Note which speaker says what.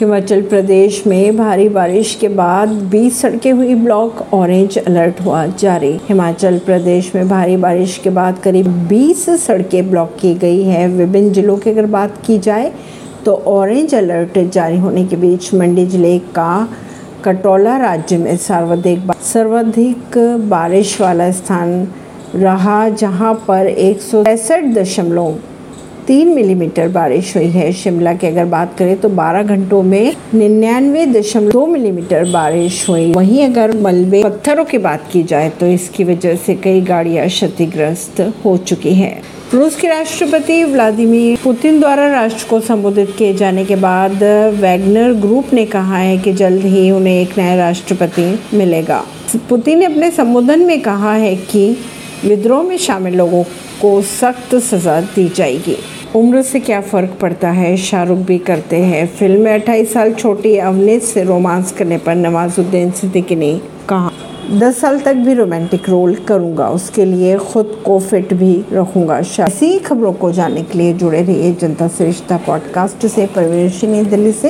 Speaker 1: हिमाचल प्रदेश में भारी बारिश के बाद 20 सड़कें हुई ब्लॉक। ऑरेंज अलर्ट हुआ जारी। हिमाचल प्रदेश में भारी बारिश के बाद करीब 20 सड़कें ब्लॉक की गई है। विभिन्न जिलों की अगर बात की जाए तो ऑरेंज अलर्ट जारी होने के बीच मंडी ज़िले का कटौला राज्य में सर्वाधिक सर्वाधिक बारिश वाला स्थान रहा, जहाँ पर एक सौ तीन मिलीमीटर बारिश हुई है। शिमला की अगर बात करें तो 12 घंटों में निन्यानवे दशमलव दो मिलीमीटर बारिश हुई। वहीं अगर मलबे पत्थरों की बात की जाए तो इसकी वजह से कई गाड़ियाँ क्षतिग्रस्त हो चुकी हैं। रूस के राष्ट्रपति व्लादिमीर पुतिन द्वारा राष्ट्र को संबोधित किए जाने के बाद वैगनर ग्रुप ने कहा है कि जल्द ही उन्हें एक नया राष्ट्रपति मिलेगा। पुतिन ने अपने संबोधन में कहा है कि विद्रोह में शामिल लोगों को सख्त सजा दी जाएगी। उम्र से क्या फ़र्क पड़ता है? शाहरुख भी करते हैं। फ़िल्म में अट्ठाईस साल छोटी अवनीत से रोमांस करने पर नवाजुद्दीन सिद्दीकी ने कहा, दस साल तक भी रोमांटिक रोल करूँगा। उसके लिए खुद को फिट भी रखूँगा। ऐसी खबरों को जानने के लिए जुड़े रहिए जनता श्रेष्ठता पॉडकास्ट से। परवीन दिल्ली से।